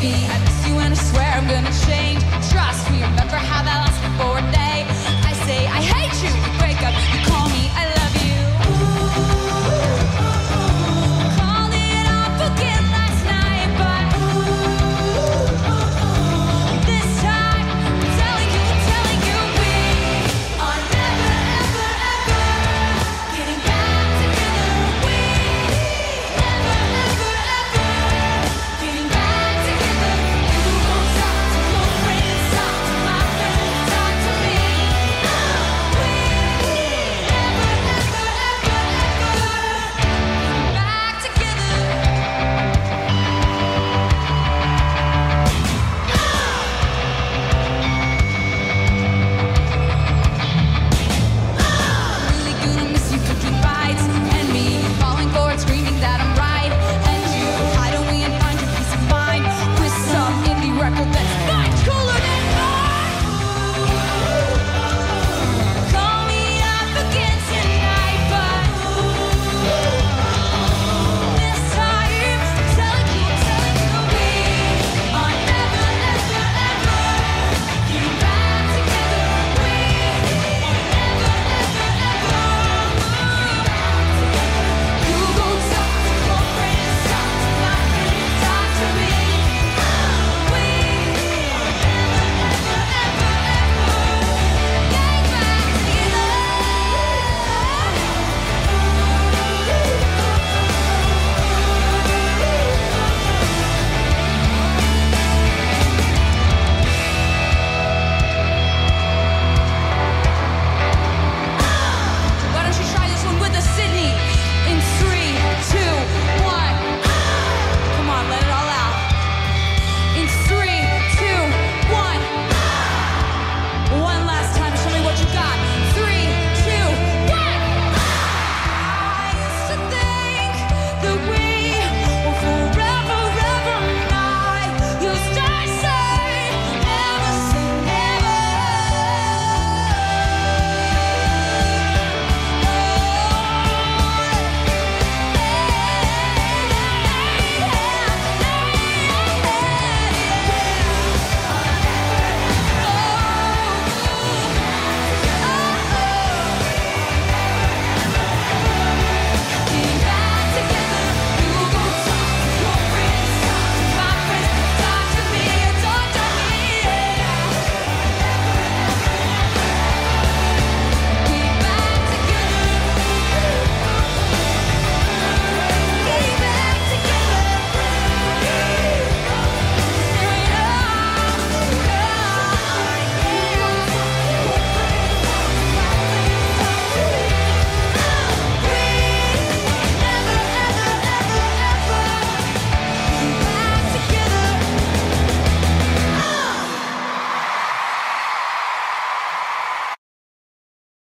baby. I miss you and I swear I'm gonna change. Trust me,